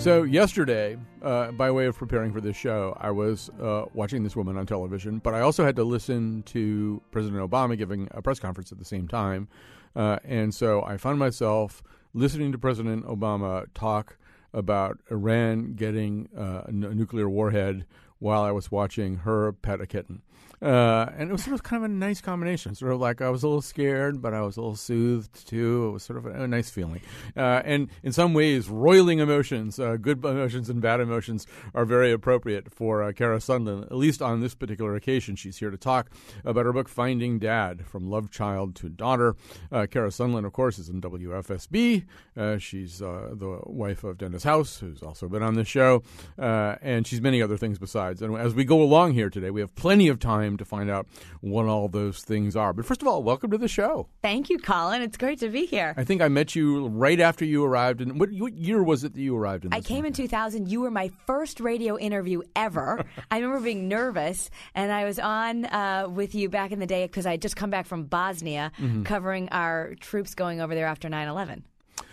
So yesterday, uh, by way of preparing for this show, I was uh, watching this woman on television, but I also had to listen to President Obama giving a press conference at the same time, uh, and so I found myself listening to President Obama talk about Iran getting uh, a nuclear warhead while I was watching her pet a kitten. Uh, and it was sort of kind of a nice combination. Sort of like I was a little scared, but I was a little soothed too. It was sort of a, a nice feeling. Uh, and in some ways, roiling emotions, uh, good emotions and bad emotions, are very appropriate for uh, Kara Sundlun. At least on this particular occasion, she's here to talk about her book "Finding Dad: From Love Child to Daughter." Uh, Kara Sundlun, of course, is in WFSB. Uh, she's uh, the wife of Dennis House, who's also been on this show, and she's many other things besides. And as we go along here today, we have plenty of time to find out what all those things are. But first of all, welcome to the show. Thank you, Colin. It's great to be here. I think I met you right after you arrived. And what, what year was it that you arrived in? I came in 2000. You were my first radio interview ever. I remember being nervous, and I was on uh, with you back in the day because I had just come back from Bosnia mm-hmm. covering our troops going over there after 9 11.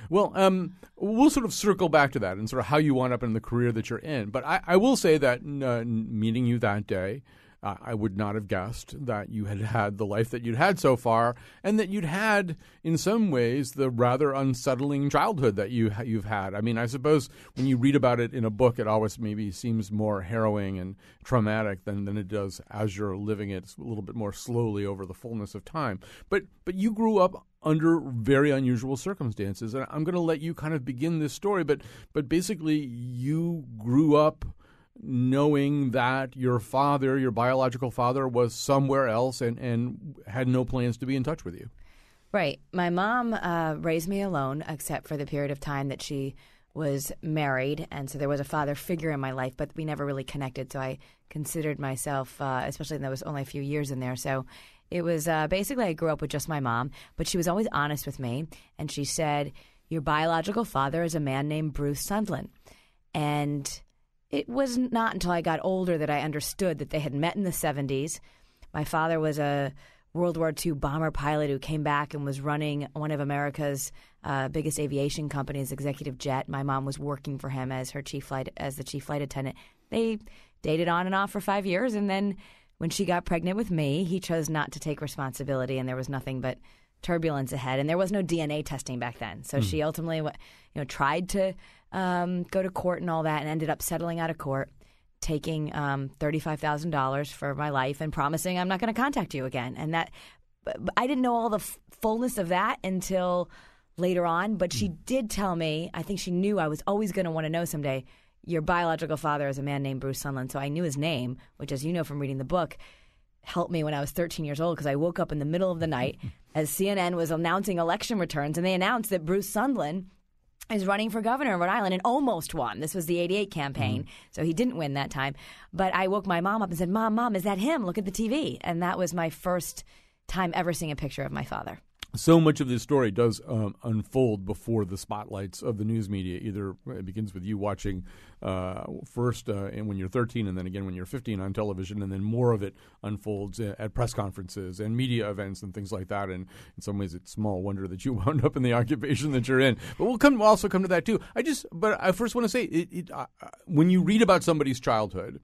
Well, um, we'll sort of circle back to that and sort of how you wound up in the career that you're in. But I, I will say that uh, meeting you that day, I would not have guessed that you had had the life that you'd had so far, and that you'd had, in some ways, the rather unsettling childhood that you you've had. I mean, I suppose when you read about it in a book, it always maybe seems more harrowing and traumatic than, than it does as you're living it a little bit more slowly over the fullness of time. But but you grew up under very unusual circumstances, and I'm going to let you kind of begin this story. But but basically, you grew up knowing that your father, your biological father, was somewhere else and, and had no plans to be in touch with you. Right. My mom uh, raised me alone, except for the period of time that she was married. And so there was a father figure in my life, but we never really connected. So I considered myself, uh, especially there was only a few years in there. So it was uh, basically I grew up with just my mom, but she was always honest with me. And she said, Your biological father is a man named Bruce Sundlun. And it was not until I got older that I understood that they had met in the 70s. My father was a World War II bomber pilot who came back and was running one of America's uh, biggest aviation companies, Executive Jet. My mom was working for him as her chief flight as the chief flight attendant. They dated on and off for five years, and then when she got pregnant with me, he chose not to take responsibility, and there was nothing but turbulence ahead. And there was no DNA testing back then, so mm. she ultimately, you know, tried to um, go to court and all that, and ended up settling out of court, taking um, thirty-five thousand dollars for my life and promising I'm not going to contact you again. And that I didn't know all the f- fullness of that until later on. But she mm. did tell me. I think she knew I was always going to want to know someday. Your biological father is a man named Bruce Sundlun, so I knew his name, which, as you know from reading the book, helped me when I was 13 years old because I woke up in the middle of the night as CNN was announcing election returns, and they announced that Bruce Sundlun is running for governor of Rhode Island and almost won. This was the 88 campaign, mm-hmm. so he didn't win that time. But I woke my mom up and said, Mom, Mom, is that him? Look at the TV. And that was my first time ever seeing a picture of my father so much of this story does um, unfold before the spotlights of the news media. Either it begins with you watching uh, first uh, and when you're 13, and then again when you're 15 on television, and then more of it unfolds at press conferences and media events and things like that. And in some ways, it's small wonder that you wound up in the occupation that you're in. But we'll come we'll also come to that too. I just, but I first want to say, it, it, uh, when you read about somebody's childhood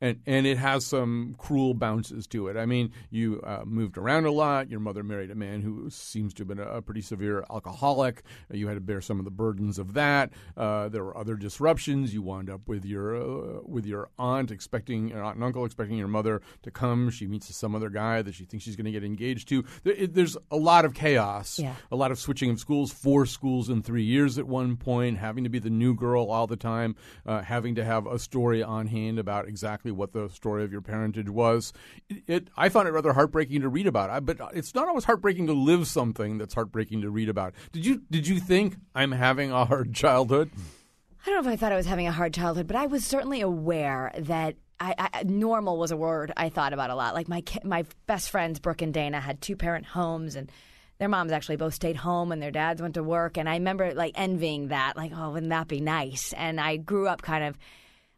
and and it has some cruel bounces to it. I mean, you uh, moved around a lot. Your mother married a man who seems to have been a, pretty severe alcoholic. You had to bear some of the burdens of that. Uh, there were other disruptions. You wound up with your uh, with your aunt expecting an aunt and uncle expecting your mother to come. She meets some other guy that she thinks she's going to get engaged to. There, it, there's a lot of chaos. Yeah. A lot of switching of schools. Four schools in three years at one point. Having to be the new girl all the time. Uh, having to have a story on hand about exactly exactly what the story of your parentage was. It, it I found it rather heartbreaking to read about, but it's not always heartbreaking to live something that's heartbreaking to read about. Did you did you think I'm having a hard childhood? I don't know if I thought I was having a hard childhood, but I was certainly aware that I, I, normal was a word I thought about a lot. Like my my best friends, Brooke and Dana, had two parent homes, and their moms actually both stayed home, and their dads went to work. And I remember like envying that, like, oh, wouldn't that be nice? And I grew up kind of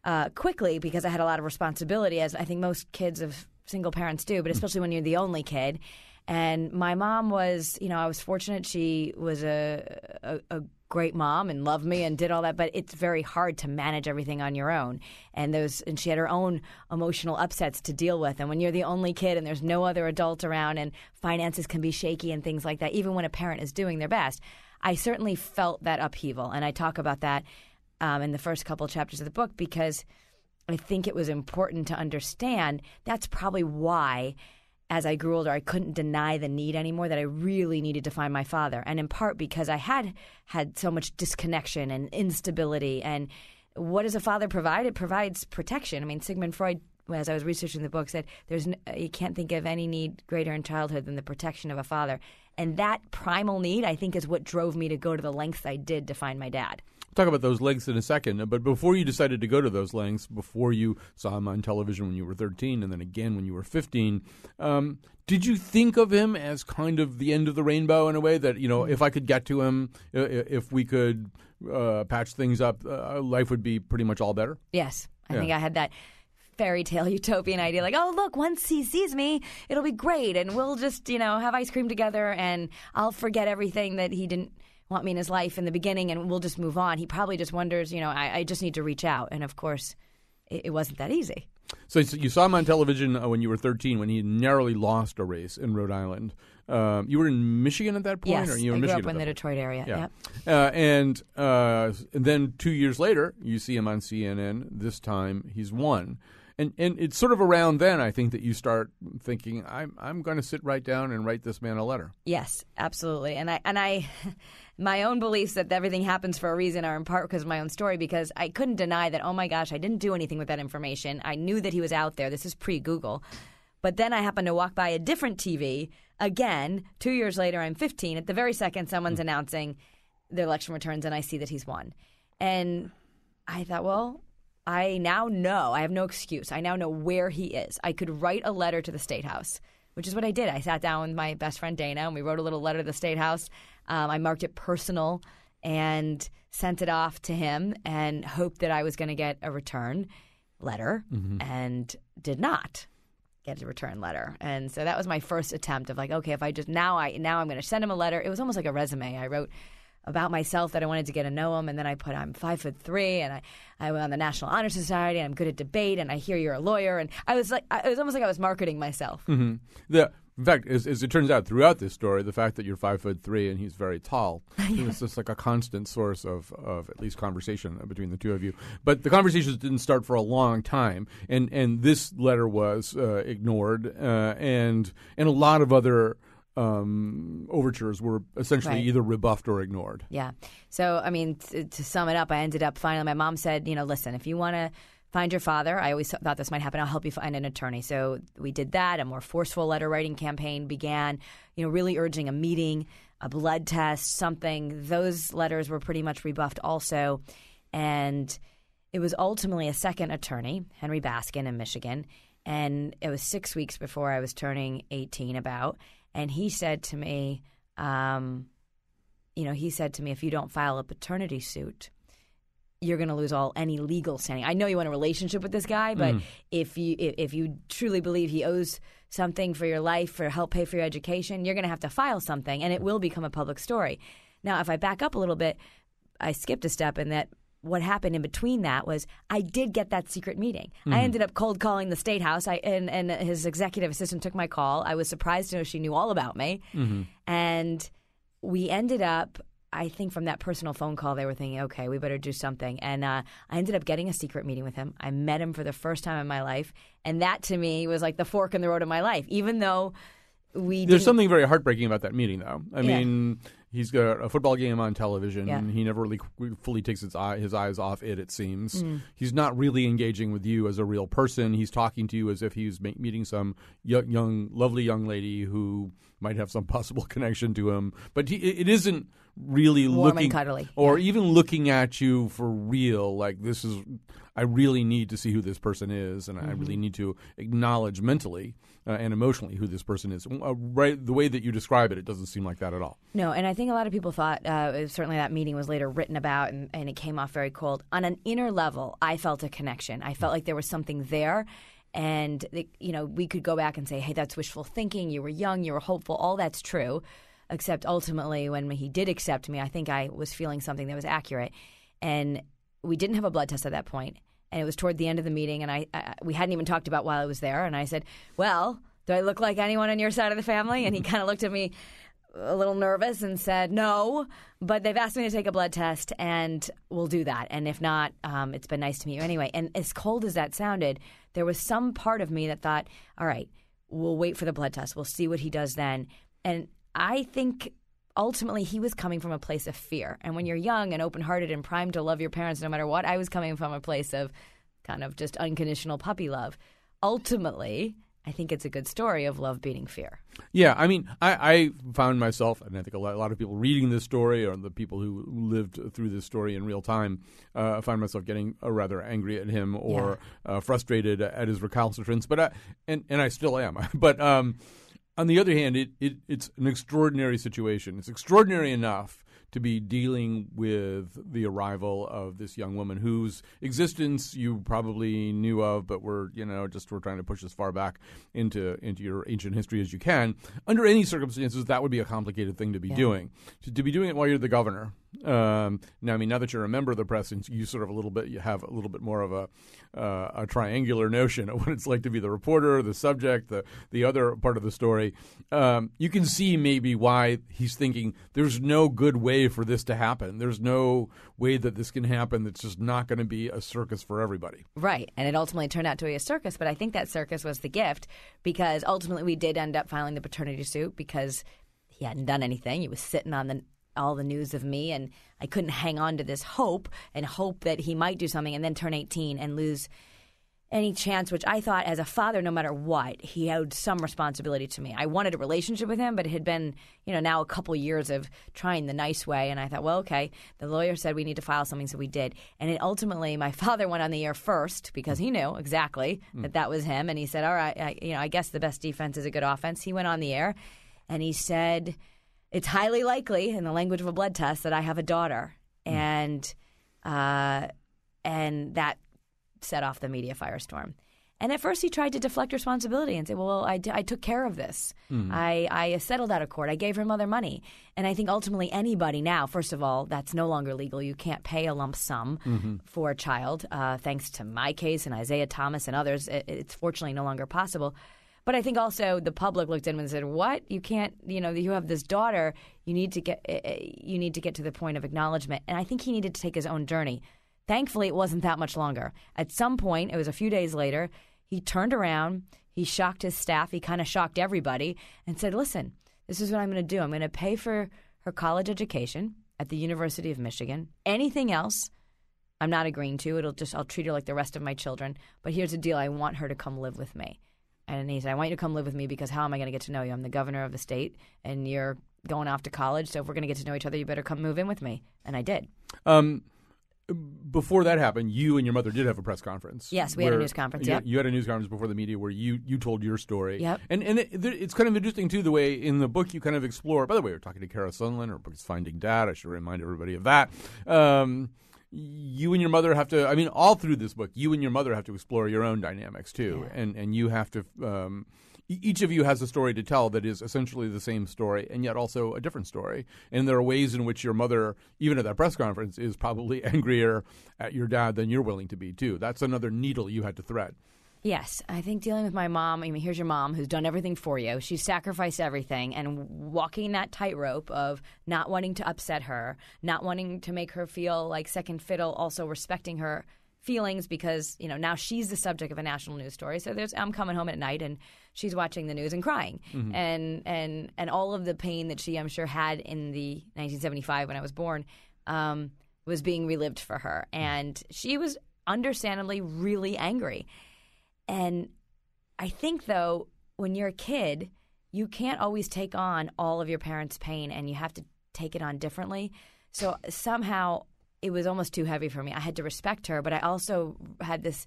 uh, quickly because I had a lot of responsibility, as I think most kids of single parents do, but especially when you're the only kid. And my mom was, you know, I was fortunate. She was a, a, a great mom and loved me and did all that but it's very hard to manage everything on your own and those and she had her own emotional upsets to deal with and when you're the only kid and there's no other adult around and finances can be shaky and things like that even when a parent is doing their best i certainly felt that upheaval and i talk about that um, in the first couple chapters of the book because i think it was important to understand that's probably why as I grew older, I couldn't deny the need anymore that I really needed to find my father. And in part because I had had so much disconnection and instability. And what does a father provide? It provides protection. I mean, Sigmund Freud, as I was researching the book, said there's you can't think of any need greater in childhood than the protection of a father. And that primal need, I think, is what drove me to go to the lengths I did to find my dad talk about those lengths in a second. But before you decided to go to those lengths, before you saw him on television when you were 13 and then again when you were 15, um, did you think of him as kind of the end of the rainbow in a way that, you know, if I could get to him, if we could uh, patch things up, uh, life would be pretty much all better? Yes. I yeah. think I had that fairy tale utopian idea like oh look once he sees me it'll be great and we'll just you know have ice cream together and i'll forget everything that he didn't want me in his life in the beginning and we'll just move on. He probably just wonders, you know, I, I just need to reach out. And of course, it, it wasn't that easy. So, so, you saw him on television uh, when you were 13 when he narrowly lost a race in Rhode Island. Um, you were in Michigan at that point? Yes, or you were I grew Michigan up in the Detroit area. Yeah. Yep. Uh, and, uh, and then two years later, you see him on CNN. This time, he's won and and it's sort of around then I think that you start thinking I'm I'm going to sit right down and write this man a letter. Yes, absolutely. And I and I my own beliefs that everything happens for a reason are in part because of my own story because I couldn't deny that oh my gosh, I didn't do anything with that information. I knew that he was out there. This is pre-Google. But then I happened to walk by a different TV again 2 years later I'm 15 at the very second someone's mm-hmm. announcing their election returns and I see that he's won. And I thought, well, I now know, I have no excuse. I now know where he is. I could write a letter to the State House, which is what I did. I sat down with my best friend Dana and we wrote a little letter to the State House. Um, I marked it personal and sent it off to him and hoped that I was going to get a return letter mm-hmm. and did not get a return letter. And so that was my first attempt of like, okay, if I just now I now I'm going to send him a letter. It was almost like a resume. I wrote about myself that I wanted to get to know him. And then I put, I'm five foot three and I, I went on the National Honor Society and I'm good at debate and I hear you're a lawyer. And I was like, it was almost like I was marketing myself. Mm-hmm. The, in fact, as, as, it turns out, throughout this story, the fact that you're five foot three and he's very tall is just like a constant source of, of at least conversation between the two of you. But the conversations didn't start for a long time, and and this letter was uh, ignored, uh, and and a lot of other um, overtures were essentially right. either rebuffed or ignored. Yeah. So, I mean, t- to sum it up, I ended up finally, my mom said, you know, listen, if you want to find your father, I always thought this might happen, I'll help you find an attorney. So we did that. A more forceful letter writing campaign began, you know, really urging a meeting, a blood test, something. Those letters were pretty much rebuffed also. And it was ultimately a second attorney, Henry Baskin in Michigan. And it was six weeks before I was turning 18 about and he said to me, um, you know, he said to me, if you don't file a paternity suit, you're going to lose all any legal standing. I know you want a relationship with this guy, but mm. if you if you truly believe he owes something for your life for help pay for your education, you're going to have to file something, and it will become a public story. Now, if I back up a little bit, I skipped a step in that what happened in between that was I did get that secret meeting. Mm-hmm. I ended up cold calling the state house. I and, and his executive assistant took my call. I was surprised to know she knew all about me, mm-hmm. and we ended up. I think from that personal phone call, they were thinking, okay, we better do something. And uh, I ended up getting a secret meeting with him. I met him for the first time in my life. And that to me was like the fork in the road of my life. Even though we there's something very heartbreaking about that meeting though i yeah. mean he's got a football game on television. Yeah. He never really fully takes his eye his eyes off it. It seems Mm. he's not really engaging with you as a real person. He's talking to you as if he's meeting some young, young, lovely young lady who might have some possible connection to him. But he, it isn't really Warm looking cuddly, or yeah. even looking at you for real. Like this is, I really need to see who this person is, and I really Mm-hmm. need to acknowledge mentally uh, and emotionally who this person is. Uh, right, the way that you describe it, it doesn't seem like that at all. No, and I think a lot of people thought uh, certainly that meeting was later written about, and, and it came off very cold. On an inner level, I felt a connection. I felt like there was something there, and you know we could go back and say, "Hey, that's wishful thinking. You were young, you were hopeful. All that's true." Except ultimately, when he did accept me, I think I was feeling something that was accurate, and we didn't have a blood test at that point, and it was toward the end of the meeting, and I, I we hadn't even talked about while I was there, and I said, "Well." Do I look like anyone on your side of the family? And he kind of looked at me a little nervous and said no, but they've asked me to take a blood test and we'll do that. And if not, um, it's been nice to meet you anyway. And as cold as that sounded, there was some part of me that thought, all right, we'll wait for the blood test. We'll see what he does then. And I think ultimately he was coming from a place of fear. And when you're young and open hearted and primed to love your parents no matter what, I was coming from a place of kind of just unconditional puppy love. Ultimately, I think it's a good story of love beating fear. Yeah, I mean, I, I found myself, and I think a lot, a lot of people reading this story, or the people who lived through this story in real time, uh, find myself getting uh, rather angry at him or uh, frustrated at his recalcitrance. But I, and and I still am. but um, on the other hand, it, it it's an extraordinary situation. It's extraordinary enough to be dealing with the arrival of this young woman whose existence you probably knew of, but we're you know just we're trying to push as far back into into your ancient history as you can. Under any circumstances, that would be a complicated thing to be doing. To, to be doing it while you're the governor. Um, now, I mean, now that you're a member of the press, you sort of a little bit, you have a little bit more of a uh, a triangular notion of what it's like to be the reporter, the subject, the the other part of the story. Um, you can see maybe why he's thinking there's no good way for this to happen. There's no way that this can happen. That's just not going to be a circus for everybody. Right. And it ultimately turned out to be a circus, but I think that circus was the gift because ultimately we did end up filing the paternity suit because he hadn't done anything. He was sitting on the all the news of me and I couldn't hang on to this hope and hope that he might do something and then turn 18 and lose any chance which I thought as a father no matter what he owed some responsibility to me. I wanted a relationship with him but it had been, you know, now a couple years of trying the nice way and I thought, well, okay, the lawyer said we need to file something so we did. And it ultimately my father went on the air first because he knew exactly hmm. that that was him and he said, "All right, I, you know, I guess the best defense is a good offense." He went on the air and he said, "It's highly likely in the language of a blood test that I have a daughter." And uh and that set off the media firestorm. And at first, he tried to deflect responsibility and say, "Well, I, d- I took care of this. I, I settled out of court. I gave her mother money." And I think ultimately, anybody now, first of all, that's no longer legal. You can't pay a lump sum for a child. Uh, thanks to my case and Isiah Thomas and others, it, it's fortunately no longer possible. But I think also the public looked him and said, "What? You can't. You know, you have this daughter. You need to get. uh, You need to get to the point of acknowledgement." And I think he needed to take his own journey. Thankfully, it wasn't that much longer. At some point, it was a few days later, he turned around, he shocked his staff, he kind of shocked everybody, and said, Listen, this is what I'm going to do. I'm going to pay for her college education at the University of Michigan. Anything else, I'm not agreeing to. It'll just, I'll treat her like the rest of my children. But here's the deal I want her to come live with me. And he said, I want you to come live with me because how am I going to get to know you? I'm the governor of the state, and you're going off to college. So if we're going to get to know each other, you better come move in with me. And I did. Um, before that happened, you and your mother did have a press conference. Yes, we had a news conference, You, yep. you had a news conference before the media where you, you told your story. Yep. And and it, it's kind of interesting too the way in the book you kind of explore. By the way, we're talking to Kara Sundlun. Her book is Finding Dad. I should remind everybody of that. Um, you and your mother have to. I mean, all through this book, you and your mother have to explore your own dynamics too, and and you have to. Um, each of you has a story to tell that is essentially the same story and yet also a different story. And there are ways in which your mother, even at that press conference, is probably angrier at your dad than you're willing to be too. That's another needle you had to thread. Yes, I think dealing with my mom. I mean, here's your mom who's done everything for you. She's sacrificed everything, and walking that tightrope of not wanting to upset her, not wanting to make her feel like second fiddle, also respecting her feelings because you know now she's the subject of a national news story. So there's I'm coming home at night and she's watching the news and crying, Mm-hmm. and and and all of the pain that she I'm sure had in the 1975 when I was born um, was being relived for her, and she was understandably really angry. And I think though when you're a kid, you can't always take on all of your parents' pain, and you have to take it on differently. So somehow it was almost too heavy for me. I had to respect her, but I also had this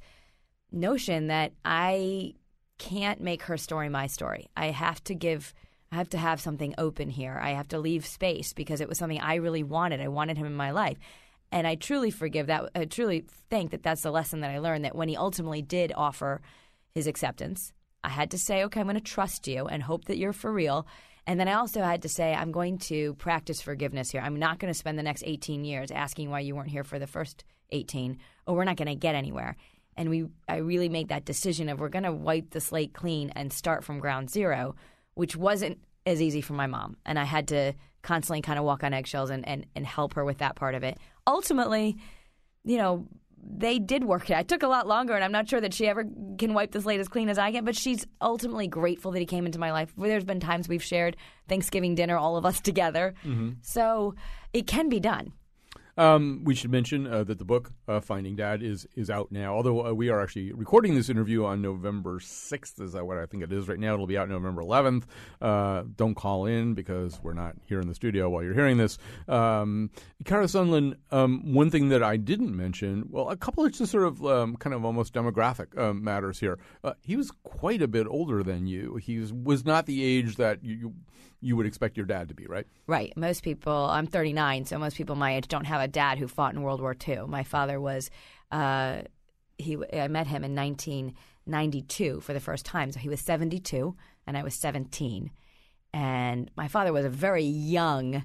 notion that I can't make her story my story. I have to give I have to have something open here. I have to leave space because it was something I really wanted. I wanted him in my life. And I truly forgive that. I truly think that that's the lesson that I learned that when he ultimately did offer his acceptance, I had to say, okay, I'm going to trust you and hope that you're for real. And then I also had to say, I'm going to practice forgiveness here. I'm not going to spend the next 18 years asking why you weren't here for the first 18, or we're not going to get anywhere. And we, I really made that decision of we're going to wipe the slate clean and start from ground zero, which wasn't as easy for my mom. And I had to constantly kind of walk on eggshells and, and, and help her with that part of it. Ultimately, you know, they did work it. It took a lot longer, and I'm not sure that she ever can wipe the slate as clean as I can. But she's ultimately grateful that he came into my life. There's been times we've shared Thanksgiving dinner, all of us together. So it can be done. Um, we should mention uh, that the book uh, "Finding Dad" is is out now. Although uh, we are actually recording this interview on November sixth, is what I think it is right now? It'll be out November eleventh. Uh, don't call in because we're not here in the studio while you're hearing this. Um, Kara Sundlun, um, one thing that I didn't mention, well, a couple of just sort of um, kind of almost demographic um, matters here. Uh, he was quite a bit older than you. He was, was not the age that you. you you would expect your dad to be, right? Right. Most people, I'm 39, so most people my age don't have a dad who fought in World War II. My father was, uh, he. I met him in 1992 for the first time. So he was 72 and I was 17. And my father was a very young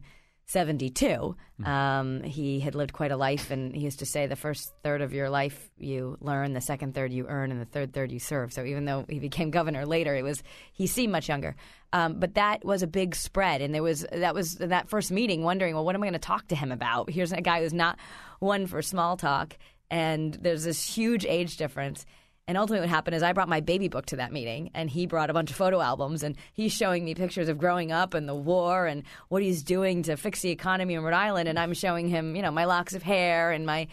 72. Um, he had lived quite a life, and he used to say the first third of your life you learn, the second third you earn, and the third third you serve. So even though he became governor later, it was he seemed much younger. Um, but that was a big spread, and there was that was that first meeting, wondering, well, what am I going to talk to him about? Here's a guy who's not one for small talk, and there's this huge age difference. And ultimately, what happened is I brought my baby book to that meeting, and he brought a bunch of photo albums, and he's showing me pictures of growing up and the war and what he's doing to fix the economy in Rhode Island, and I'm showing him, you know, my locks of hair and my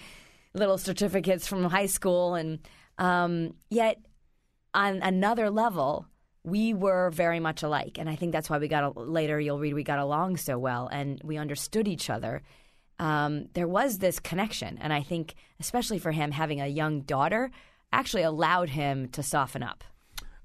little certificates from high school, and um, yet on another level, we were very much alike, and I think that's why we got a, later. You'll read we got along so well, and we understood each other. Um, there was this connection, and I think, especially for him, having a young daughter actually allowed him to soften up.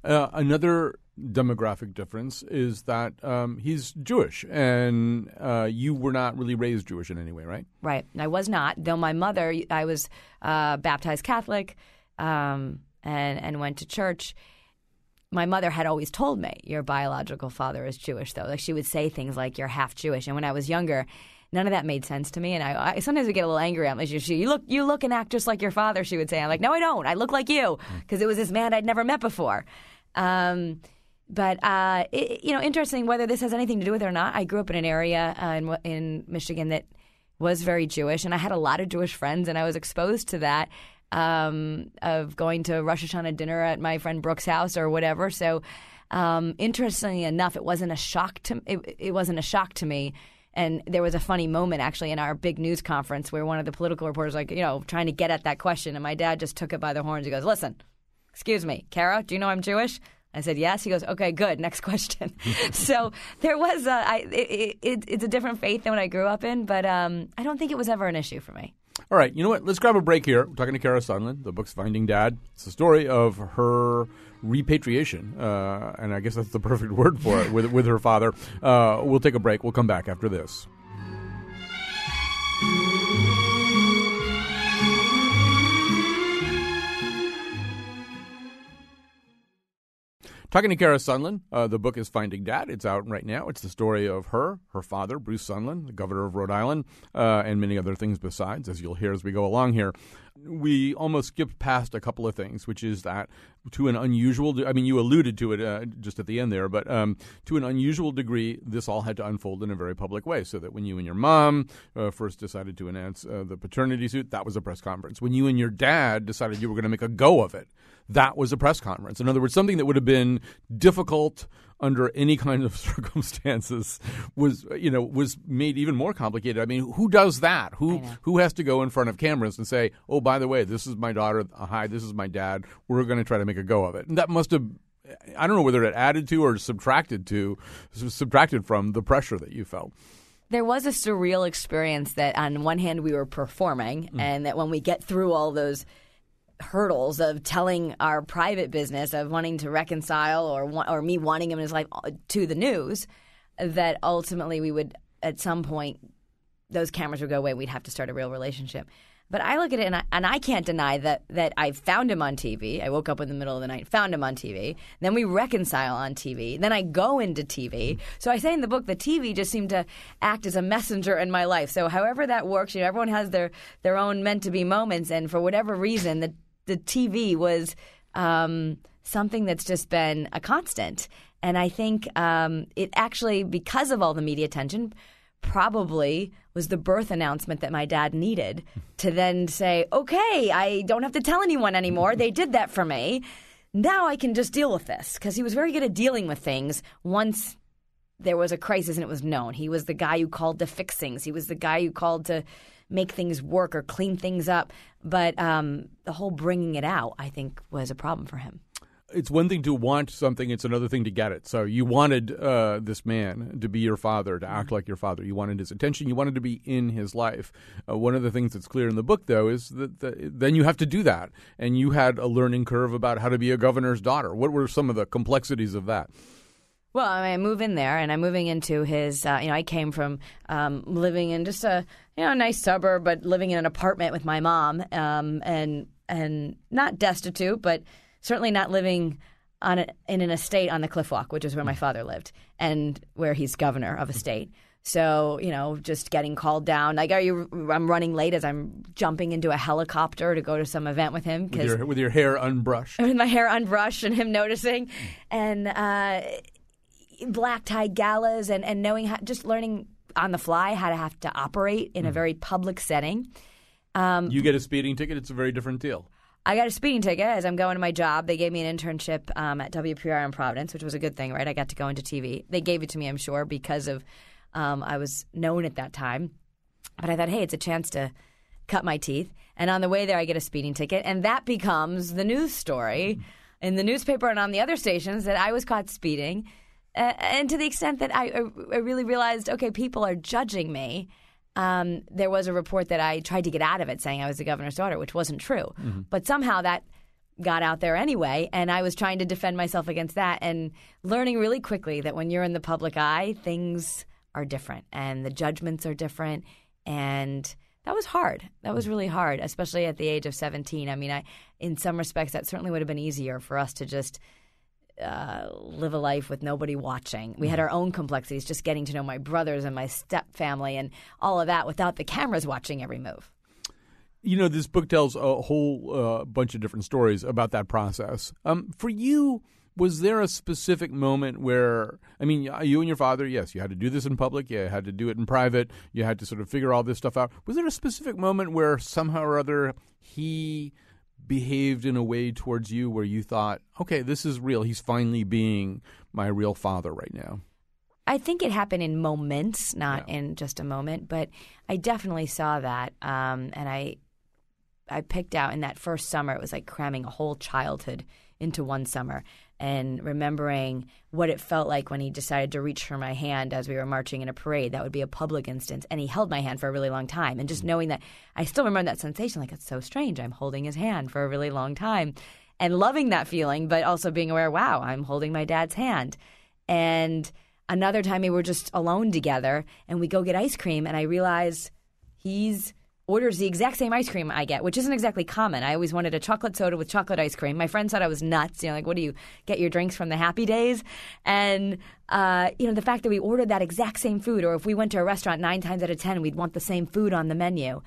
Uh, another demographic difference is that um, he's Jewish, and uh, you were not really raised Jewish in any way, right? Right. I was not, though my mother, I was uh, baptized Catholic um, and, and went to church. My mother had always told me, your biological father is Jewish, though. Like she would say things like, you're half Jewish. And when I was younger, none of that made sense to me. And I, I sometimes would get a little angry. I'm like, you, you look, you look and act just like your father. She would say, I'm like, no, I don't. I look like you because it was this man I'd never met before. Um, but uh, it, you know, interesting whether this has anything to do with it or not. I grew up in an area uh, in, in Michigan that was very Jewish, and I had a lot of Jewish friends, and I was exposed to that um, of going to Rosh Hashanah dinner at my friend Brooke's house or whatever. So, um, interestingly enough, it wasn't a shock to it, it wasn't a shock to me. And there was a funny moment actually in our big news conference where one of the political reporters, like, you know, trying to get at that question. And my dad just took it by the horns. He goes, Listen, excuse me, Kara, do you know I'm Jewish? I said, Yes. He goes, Okay, good. Next question. so there was, a, I, it, it, it's a different faith than what I grew up in, but um, I don't think it was ever an issue for me. All right, you know what? Let's grab a break here. We're talking to Kara Sundlun. The book's Finding Dad. It's the story of her repatriation, uh, and I guess that's the perfect word for it, with, with her father. Uh, we'll take a break. We'll come back after this. Talking to Kara Sundlun, uh, the book is Finding Dad. It's out right now. It's the story of her, her father, Bruce Sundlun, the governor of Rhode Island, uh, and many other things besides, as you'll hear as we go along here we almost skipped past a couple of things, which is that to an unusual, I mean, you alluded to it uh, just at the end there, but um, to an unusual degree, this all had to unfold in a very public way. So that when you and your mom uh, first decided to announce uh, the paternity suit, that was a press conference. When you and your dad decided you were going to make a go of it, that was a press conference. In other words, something that would have been difficult under any kind of circumstances was you know was made even more complicated. I mean, who does that? Who who has to go in front of cameras and say, "Oh, by the way, this is my daughter. Hi, this is my dad. We're going to try to make a go of it." And that must have I don't know whether it added to or subtracted to subtracted from the pressure that you felt there was a surreal experience that on one hand we were performing mm. and that when we get through all those hurdles of telling our private business of wanting to reconcile or or me wanting him in his life uh, to the news that ultimately we would at some point those cameras would go away we'd have to start a real relationship but I look at it and I, and I can't deny that that I found him on TV. I woke up in the middle of the night, found him on TV. Then we reconcile on TV. Then I go into TV. So I say in the book the TV just seemed to act as a messenger in my life. So however that works, you know, everyone has their their own meant to be moments, and for whatever reason, the the TV was um, something that's just been a constant. And I think um, it actually, because of all the media attention, probably was the birth announcement that my dad needed to then say, okay, I don't have to tell anyone anymore. They did that for me. Now I can just deal with this. Because he was very good at dealing with things once there was a crisis and it was known. He was the guy who called to fix things, he was the guy who called to make things work or clean things up. But um, the whole bringing it out, I think, was a problem for him. It's one thing to want something; it's another thing to get it. So you wanted uh, this man to be your father, to act mm-hmm. like your father. You wanted his attention. You wanted to be in his life. Uh, one of the things that's clear in the book, though, is that the, then you have to do that, and you had a learning curve about how to be a governor's daughter. What were some of the complexities of that? Well, I, mean, I move in there, and I'm moving into his. Uh, you know, I came from um, living in just a you know a nice suburb, but living in an apartment with my mom, um, and and not destitute, but certainly not living on a, in an estate on the Cliff Walk, which is where my mm. father lived, and where he's governor of a state. So you know, just getting called down. Like, are you? I'm running late as I'm jumping into a helicopter to go to some event with him with your, with your hair unbrushed, with my hair unbrushed, and him noticing, and. Uh, black tie galas and, and knowing how, just learning on the fly how to have to operate in a very public setting. Um, you get a speeding ticket, it's a very different deal. I got a speeding ticket as I'm going to my job. They gave me an internship um, at WPR in Providence, which was a good thing, right? I got to go into TV. They gave it to me, I'm sure, because of um, I was known at that time. But I thought, hey, it's a chance to cut my teeth. And on the way there, I get a speeding ticket, and that becomes the news story mm. in the newspaper and on the other stations that I was caught speeding and to the extent that I, I really realized, okay, people are judging me. Um, there was a report that I tried to get out of it saying I was the governor's daughter, which wasn't true. Mm-hmm. But somehow that got out there anyway, and I was trying to defend myself against that and learning really quickly that when you're in the public eye, things are different and the judgments are different. And that was hard. That was really hard, especially at the age of 17. I mean, I, in some respects, that certainly would have been easier for us to just – uh, live a life with nobody watching. We had mm-hmm. our own complexities, just getting to know my brothers and my step family and all of that without the cameras watching every move. You know, this book tells a whole uh, bunch of different stories about that process. Um, for you, was there a specific moment where I mean, you and your father, yes, you had to do this in public, you had to do it in private, you had to sort of figure all this stuff out. Was there a specific moment where somehow or other he behaved in a way towards you where you thought, okay, this is real. He's finally being my real father right now? I think it happened in moments, not yeah. in just a moment, but I definitely saw that. Um, and I, I picked out in that first summer, it was like cramming a whole childhood into one summer and remembering what it felt like when he decided to reach for my hand as we were marching in a parade. That would be a public instance. And he held my hand for a really long time. And just mm. knowing that, I still remember that sensation like, it's so strange. I'm holding his hand for a really long time and loving that feeling, but also being aware, wow, I'm holding my dad's hand. And another time we were just alone together and we go get ice cream and I realize he's orders the exact same ice cream I get, which isn't exactly common. I always wanted a chocolate soda with chocolate ice cream. My friends thought I was nuts. You know, like, what do you get your drinks from the Happy Days? And uh, you know, the fact that we ordered that exact same food, or if we went to a restaurant nine times out of ten, we'd want the same food on the menu,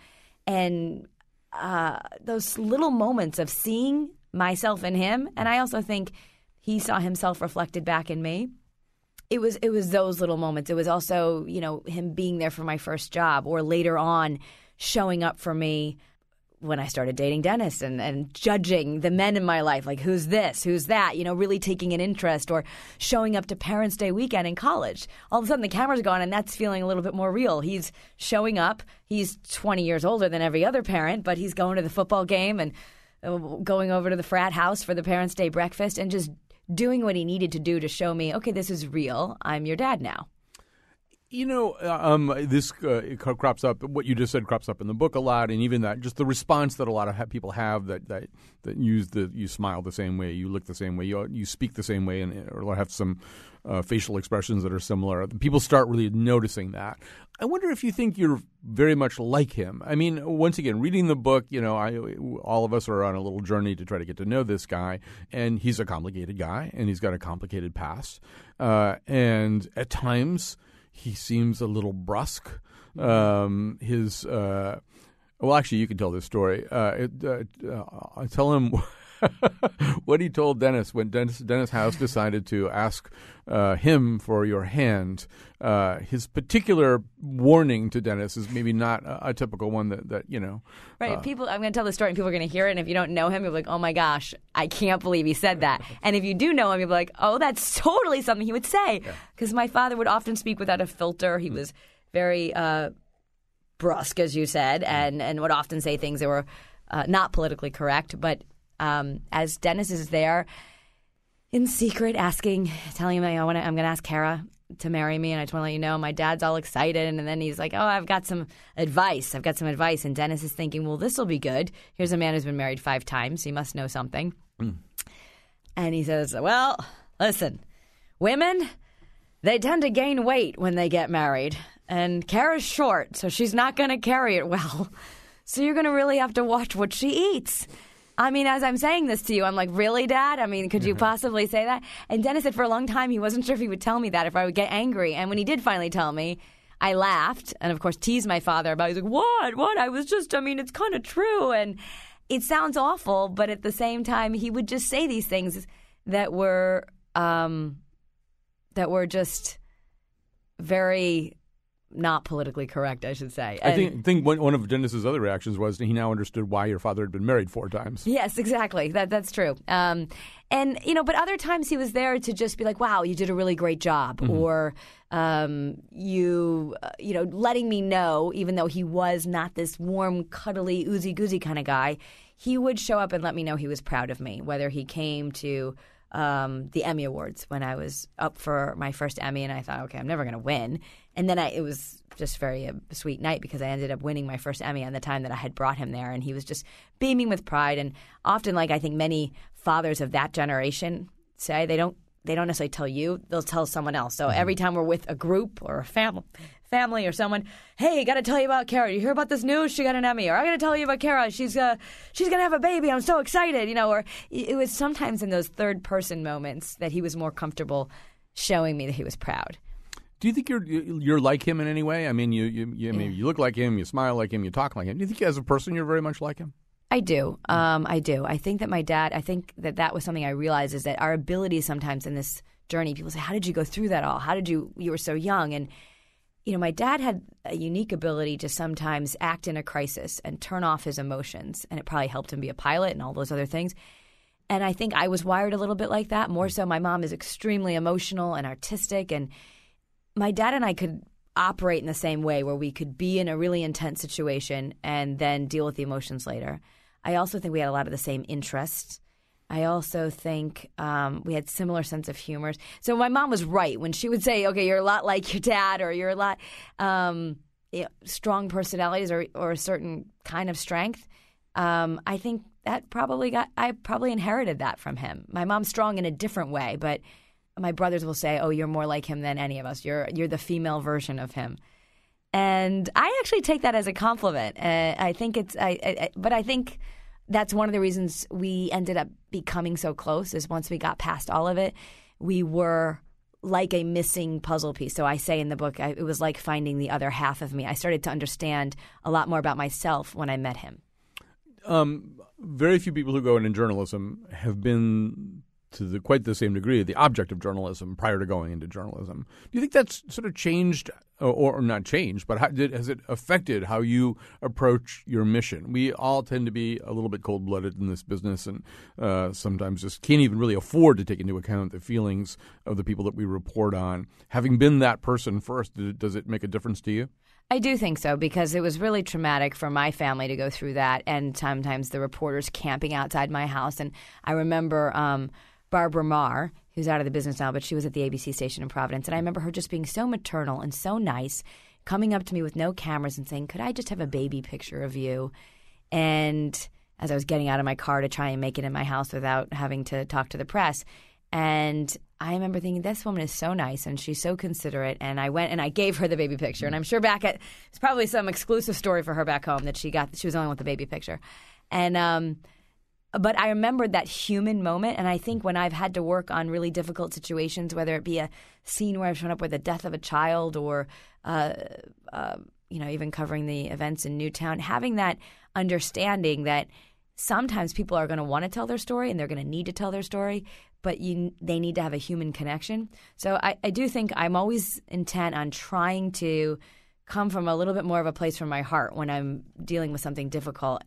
and uh, those little moments of seeing myself in him, and I also think he saw himself reflected back in me it was it was those little moments. It was also you know him being there for my first job, or later on showing up for me when I started dating Dennis and, and judging the men in my life, like who's this, who's that, you know, really taking an interest or showing up to Parents' Day weekend in college. All of a sudden the camera's gone and that's feeling a little bit more real. He's showing up. He's 20 years older than every other parent, but he's going to the football game and uh, going over to the frat house for the Parents' Day breakfast and just doing what he needed to do to show me, okay, this is real. I'm your dad now. You know, um, this uh, crops up. What you just said crops up in the book a lot, and even that, just the response that a lot of people have that, that that use the you smile the same way, you look the same way, you you speak the same way, and or have some uh, facial expressions that are similar. People start really noticing that. I wonder if you think you're very much like him. I mean, once again, reading the book, you know, I, all of us are on a little journey to try to get to know this guy, and he's a complicated guy, and he's got a complicated past, uh, and at times he seems a little brusque. Um, his uh, well, actually, you can tell this story. Uh, it, uh, I tell him what he told Dennis when Dennis, Dennis House decided to ask uh, him for your hand. Uh, his particular warning to Dennis is maybe not a, a typical one that, that you know. Right. Uh, people, I'm going to tell the story and people are going to hear it. And if you don't know him, you'll be like, oh my gosh, I can't believe he said that. and if you do know him, you'll be like, oh, that's totally something he would say. Because yeah. my father would often speak without a filter. He mm. was very uh, brusque, as you said, mm. and, and would often say things that were uh, not politically correct. But um, as Dennis is there in secret, asking, telling him, I want to, I'm going to ask Kara to marry me, and I just want to let you know my dad's all excited, and then he's like, "Oh, I've got some advice. I've got some advice." And Dennis is thinking, "Well, this will be good. Here's a man who's been married five times. He must know something." Mm. And he says, "Well, listen, women." They tend to gain weight when they get married, and Kara's short, so she's not going to carry it well. So you're going to really have to watch what she eats. I mean, as I'm saying this to you, I'm like, really, Dad? I mean, could you mm-hmm. possibly say that? And Dennis said for a long time he wasn't sure if he would tell me that, if I would get angry. And when he did finally tell me, I laughed and, of course, teased my father about. It. He's like, "What? What? I was just. I mean, it's kind of true." And it sounds awful, but at the same time, he would just say these things that were um, that were just very not politically correct, I should say. And I think, think one, of Dennis's other reactions was he now understood why your father had been married four times. Yes, exactly. That that's true. Um, and you know, but other times he was there to just be like, "Wow, you did a really great job," mm-hmm. or um, you, uh, you know, letting me know, even though he was not this warm, cuddly, oozy goozy kind of guy, he would show up and let me know he was proud of me, whether he came to um, the Emmy Awards when I was up for my first Emmy, and I thought, okay, I'm never going to win. And then I, it was just very a uh, sweet night because I ended up winning my first Emmy on the time that I had brought him there, and he was just beaming with pride. And often, like I think many fathers of that generation say, they don't they don't necessarily tell you; they'll tell someone else. So mm-hmm. every time we're with a group or a family, family or someone, hey, got to tell you about Kara. You hear about this news? She got an Emmy, or I got to tell you about Kara. She's uh, she's gonna have a baby. I'm so excited, you know. Or it was sometimes in those third person moments that he was more comfortable showing me that he was proud. Do you think you're you're like him in any way? I mean, you you you, I mean, you look like him, you smile like him, you talk like him. Do you think as a person you're very much like him? I do. Um, I do. I think that my dad. I think that that was something I realized is that our ability sometimes in this journey. People say, "How did you go through that all? How did you? You were so young." And you know, my dad had a unique ability to sometimes act in a crisis and turn off his emotions, and it probably helped him be a pilot and all those other things. And I think I was wired a little bit like that. More so, my mom is extremely emotional and artistic, and my dad and I could operate in the same way where we could be in a really intense situation and then deal with the emotions later. I also think we had a lot of the same interests. I also think um, we had similar sense of humor. So my mom was right when she would say, "Okay, you're a lot like your dad," or "You're a lot um, you know, strong personalities," or or a certain kind of strength. Um, I think that probably got I probably inherited that from him. My mom's strong in a different way, but my brothers will say, "Oh, you're more like him than any of us. You're you're the female version of him." And I actually take that as a compliment. Uh, I think it's, I, I, but I think that's one of the reasons we ended up becoming so close. Is once we got past all of it, we were like a missing puzzle piece. So I say in the book, I, it was like finding the other half of me. I started to understand a lot more about myself when I met him. Um, very few people who go into journalism have been to the, quite the same degree the object of journalism prior to going into journalism. Do you think that's sort of changed, or, or not changed, but how, did, has it affected how you approach your mission? We all tend to be a little bit cold blooded in this business, and uh, sometimes just can't even really afford to take into account the feelings of the people that we report on. Having been that person first, does it make a difference to you? I do think so because it was really traumatic for my family to go through that, and sometimes the reporters camping outside my house. And I remember um, Barbara Marr, who's out of the business now, but she was at the ABC station in Providence. And I remember her just being so maternal and so nice, coming up to me with no cameras and saying, Could I just have a baby picture of you? And as I was getting out of my car to try and make it in my house without having to talk to the press. And I remember thinking, this woman is so nice and she's so considerate. And I went and I gave her the baby picture. And I'm sure back at, it's probably some exclusive story for her back home that she got, she was the only one with the baby picture. And, um, but I remembered that human moment. And I think when I've had to work on really difficult situations, whether it be a scene where I've shown up with the death of a child or, uh, uh, you know, even covering the events in Newtown, having that understanding that sometimes people are going to want to tell their story and they're going to need to tell their story, but you, they need to have a human connection. So I, I do think I'm always intent on trying to come from a little bit more of a place from my heart when I'm dealing with something difficult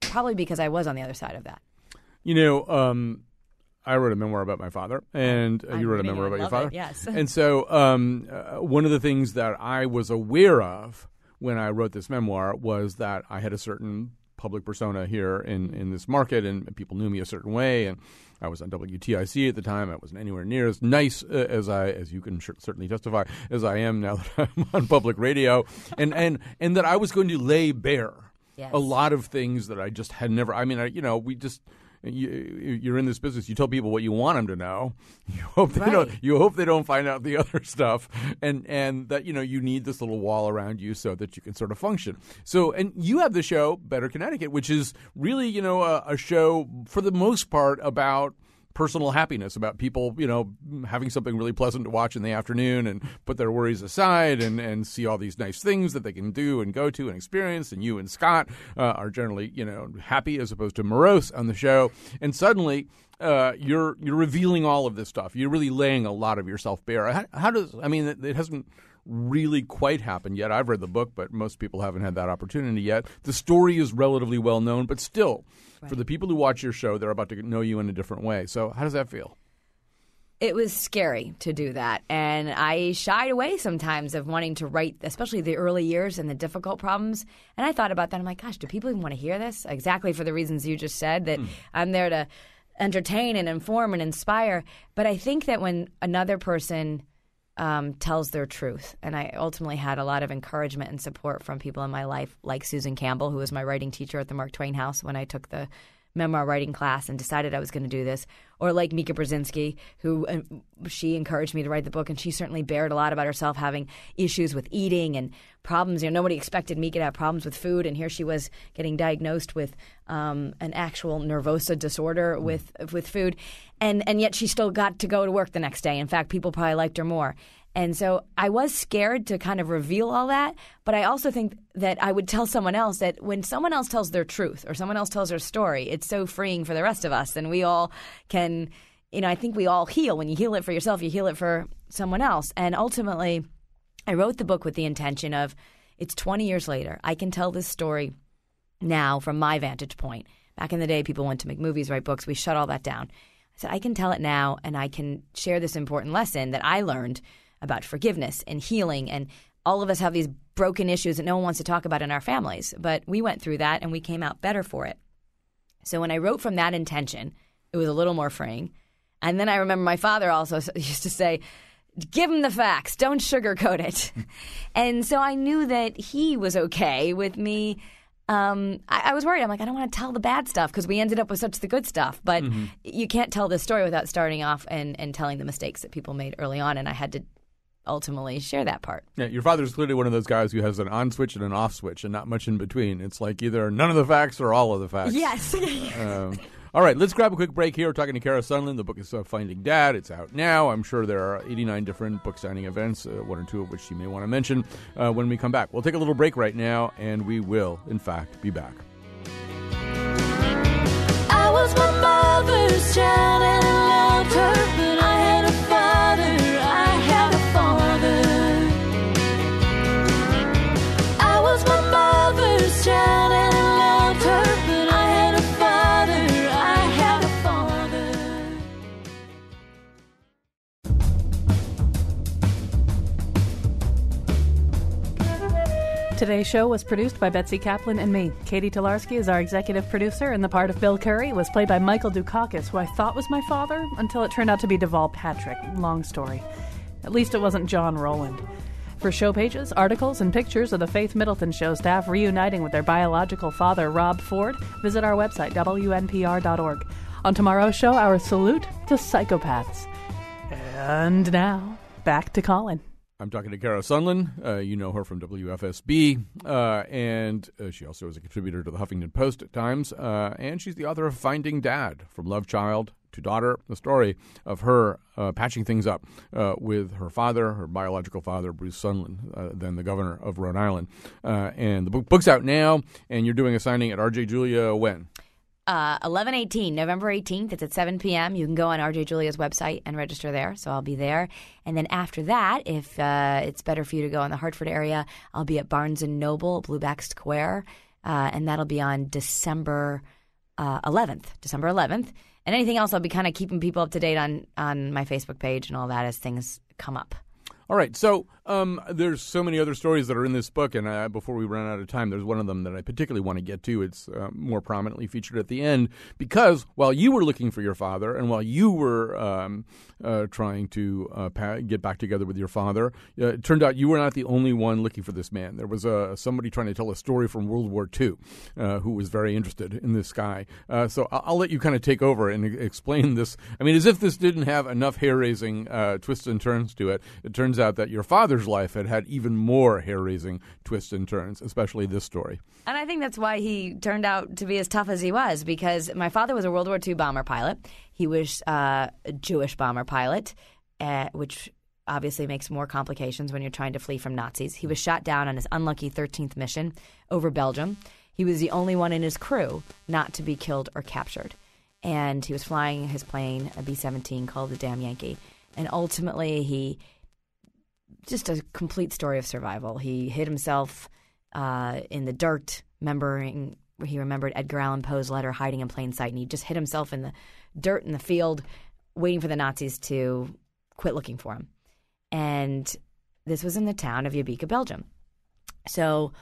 probably because I was on the other side of that. You know, um, I wrote a memoir about my father, and uh, you wrote a memoir about your father. It, yes. and so, um, uh, one of the things that I was aware of when I wrote this memoir was that I had a certain public persona here in, in this market, and people knew me a certain way, and I was on WTIC at the time. I wasn't anywhere near as nice uh, as I, as you can sh- certainly testify, as I am now that I'm on public radio, and and and that I was going to lay bare Yes. a lot of things that I just had never. I mean, I, you know, we just. You, you're in this business. You tell people what you want them to know. You hope they Right. don't. You hope they don't find out the other stuff, and and that you know you need this little wall around you so that you can sort of function. So, and you have the show Better Connecticut, which is really you know a, a show for the most part about personal happiness about people, you know, having something really pleasant to watch in the afternoon and put their worries aside and, and see all these nice things that they can do and go to and experience. And you and Scott uh, are generally, you know, happy as opposed to morose on the show. And suddenly, uh, you're you're revealing all of this stuff. You're really laying a lot of yourself bare. How, how does I mean? It, it hasn't really quite happened yet. I've read the book, but most people haven't had that opportunity yet. The story is relatively well known, but still, for the people who watch your show, they're about to know you in a different way. So, how does that feel? It was scary to do that. And I shied away sometimes of wanting to write, especially the early years and the difficult problems. And I thought about that. I'm like, gosh, do people even want to hear this? Exactly for the reasons you just said that hmm. I'm there to entertain and inform and inspire. But I think that when another person um, tells their truth, and I ultimately had a lot of encouragement and support from people in my life, like Susan Campbell, who was my writing teacher at the Mark Twain House when I took the memoir writing class and decided I was going to do this, or like Mika Brzezinski, who uh, she encouraged me to write the book, and she certainly bared a lot about herself having issues with eating and problems. You know, nobody expected Mika to have problems with food, and here she was getting diagnosed with um, an actual nervosa disorder with with food, and and yet she still got to go to work the next day. In fact, people probably liked her more. And so I was scared to kind of reveal all that, but I also think that I would tell someone else that when someone else tells their truth or someone else tells their story, it's so freeing for the rest of us. And we all can, you know, I think we all heal. When you heal it for yourself, you heal it for someone else. And ultimately, I wrote the book with the intention of it's 20 years later. I can tell this story now from my vantage point. Back in the day, people went to make movies, write books. We shut all that down. I said, I can tell it now and I can share this important lesson that I learned about forgiveness and healing. And all of us have these broken issues that no one wants to talk about in our families. But we went through that and we came out better for it. So when I wrote from that intention, it was a little more freeing. And then I remember my father also used to say, give him the facts, don't sugarcoat it. and so I knew that he was okay with me. Um, I, I was worried. I'm like, I don't want to tell the bad stuff because we ended up with such the good stuff. But you can't tell this story without starting off and, and telling the mistakes that people made early on. And I had to ultimately share that part. Yeah, your father's clearly one of those guys who has an on switch and an off switch, and not much in between. It's like either none of the facts or all of the facts. Yes. Um, all right, let's grab a quick break here. We're talking to Kara Sundlun. The book is uh, Finding Dad. It's out now. I'm sure there are 89 different book signing events, uh, one or two of which you may want to mention uh, when we come back. We'll take a little break right now, and we will, in fact, be back. I was my mother's child and I loved her, Today's show was produced by Betsy Kaplan and me. Katie Tolarski is our executive producer, and the part of Bill Curry was played by Michael Dukakis, who I thought was my father until it turned out to be Deval Patrick. Long story. At least it wasn't John Rowland. For show pages, articles, and pictures of the Faith Middleton Show staff reuniting with their biological father, Rob Ford, visit our website, WNPR.org. On tomorrow's show, our salute to psychopaths. And now, back to Colin. I'm talking to Kara Sundlun. Uh, you know her from WFSB, uh, and uh, she also is a contributor to the Huffington Post at times. Uh, and she's the author of Finding Dad From Love Child to Daughter, the story of her uh, patching things up uh, with her father, her biological father, Bruce Sundlun, then the governor of Rhode Island. and the book, book's out now, and you're doing a signing at RJ Julia when? Uh, 1118, November 18th. It's at 7 p.m. You can go on RJ Julia's website and register there. So I'll be there. And then after that, if uh, it's better for you to go in the Hartford area, I'll be at Barnes and Noble, Blue Back Square, uh, and that'll be on December uh, 11th. December 11th. And anything else, I'll be kind of keeping people up to date on on my Facebook page and all that as things come up. All right, so um, there's so many other stories that are in this book, and uh, before we run out of time, there's one of them that I particularly want to get to. It's uh, more prominently featured at the end because while you were looking for your father, and while you were um, uh, trying to uh, get back together with your father, uh, it turned out you were not the only one looking for this man. There was uh, somebody trying to tell a story from World War II who was very interested in this guy. so I'll, I'll, let you kind of take over and explain this. I mean, as if this didn't have enough hair-raising twists and turns to it, it turns out that your father's life had had even more hair raising twists and turns, especially this story. And I think that's why he turned out to be as tough as he was, because my father was a World War II bomber pilot. He was uh, a Jewish bomber pilot, uh, which obviously makes more complications when you're trying to flee from Nazis. He was shot down on his unlucky 13th mission over Belgium. He was the only one in his crew not to be killed or captured. And he was flying his plane, a B 17 called the Damn Yankee. And ultimately, he just a complete story of survival. He hid himself uh, in the dirt, remembering he remembered Edgar Allan Poe's letter hiding in plain sight, and he just hid himself in the dirt in the field, waiting for the Nazis to quit looking for him. And this was in the town of Jabbeke, Belgium. So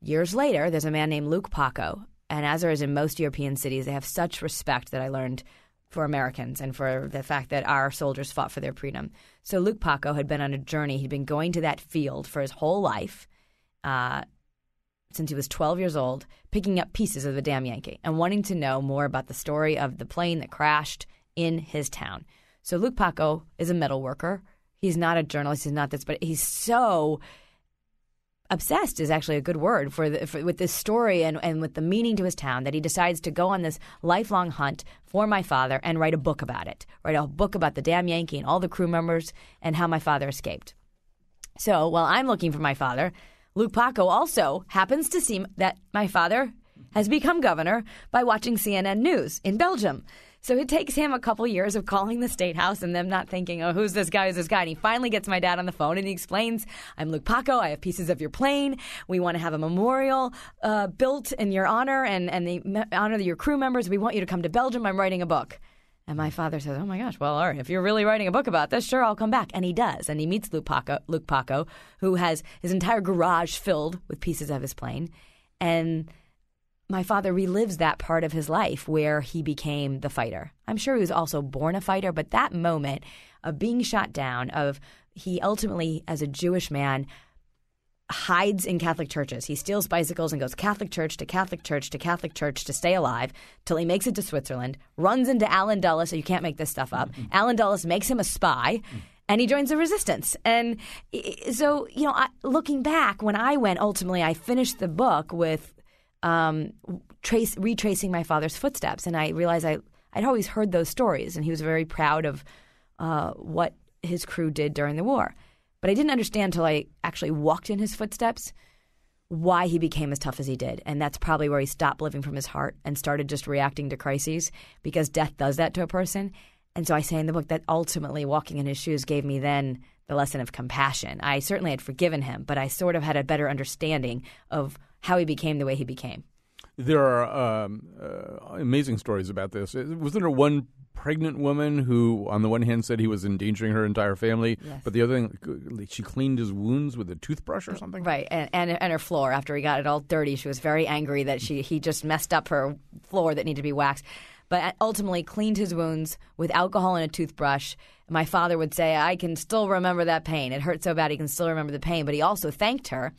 years later, there's a man named Luke Paco, and as there is in most European cities, they have such respect that I learned for Americans and for the fact that our soldiers fought for their freedom. So Luke Paco had been on a journey. He'd been going to that field for his whole life, uh, since he was 12 years old, picking up pieces of the damn Yankee and wanting to know more about the story of the plane that crashed in his town. So Luke Paco is a metal worker. He's not a journalist. He's not this, but he's so obsessed is actually a good word for, the, for, with this story and, and with the meaning to his town that he decides to go on this lifelong hunt for my father and write a book about it. Write a book about the damn yankee and all the crew members and how my father escaped. So while i'm looking for my father luke paco also happens to see that my father has become governor by watching cnn news in belgium so it takes him a couple years of calling the state house and them not thinking, oh, who's this guy? Who's this guy? And he finally gets my dad on the phone and he explains, I'm Luke Paco. I have pieces of your plane. We want to have a memorial uh, built in your honor and, and the me- honor of your crew members. We want you to come to Belgium. I'm writing a book. And my father says, "Oh my gosh, well, all right, if you're really writing a book about this, sure, I'll come back." And he does, and he meets Luke Paco, Luke Paco, who has his entire garage filled with pieces of his plane, and my father relives that part of his life where he became the fighter. I'm sure he was also born a fighter, but that moment of being shot down, of he ultimately, as a Jewish man, hides in Catholic churches. He steals bicycles and goes Catholic church to Catholic church to Catholic church to stay alive till he makes it to Switzerland, runs into Allen Dulles, so you can't make this stuff up. Mm-hmm. Allen Dulles makes him a spy. Mm-hmm and he joins the resistance. And so, you know, I, looking back, when I went, ultimately, I finished the book with um, trace retracing my father's footsteps, and I realized I I'd always heard those stories, and he was very proud of uh, what his crew did during the war. But I didn't understand until I actually walked in his footsteps why he became as tough as he did. And that's probably where he stopped living from his heart and started just reacting to crises because death does that to a person. And so I say in the book that ultimately walking in his shoes gave me then the lesson of compassion. I certainly had forgiven him, but I sort of had a better understanding of how he became the way he became. There are um, uh, amazing stories about this. Wasn't there one pregnant woman who, on the one hand, said he was endangering her entire family, Yes. but the other thing, she cleaned his wounds with a toothbrush or something? Right, and, and and her floor after he got it all dirty, she was very angry that she he just messed up her floor that needed to be waxed. But ultimately, cleaned his wounds with alcohol and a toothbrush. My father would say, "I can still remember that pain. It hurt so bad, he can still remember the pain." But he also thanked her